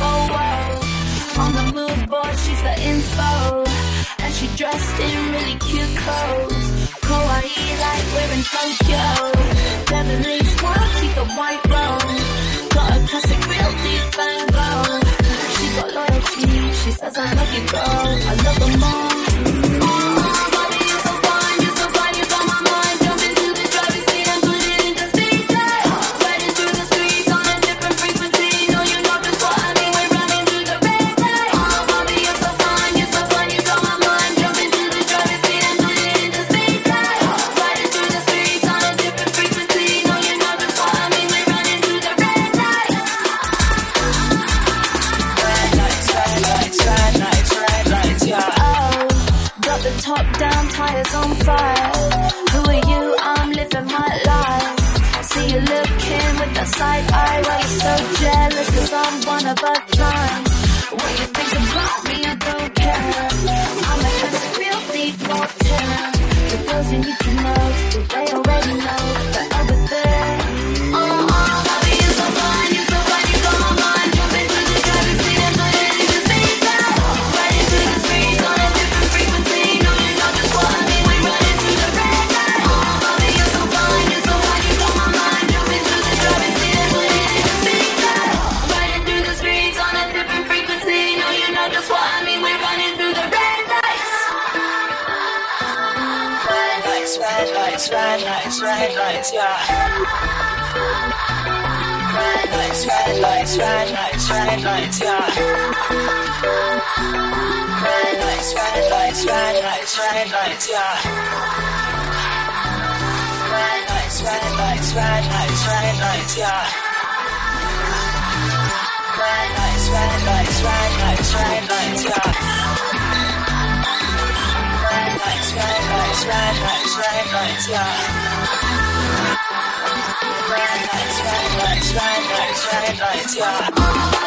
whole world. On the mood board, she's the inspo. And she dressed in really cute clothes. Kawaii like we're in Tokyo. Beverly Swan, keep the white rose. Got a classic real deep Gogh. She got loyalty, she says I love you, girl. Top down, tires on fire. Who are you? I'm living my life. See you looking with the side eye. Why you so jealous? Cause I'm one of a kind. What you think about me? I don't care. I'm a classic real deep water. The girls you need red lights, red lights, red lights, yeah. Red lights, red lights, red lights, red lights, yeah. Red lights, red lights, red lights, red lights, yeah. Red lights, red lights, red lights, red lights, yeah. Red lights, red lights, red lights, lights, yeah. Red lights, red lights, red lights, red lights, yeah.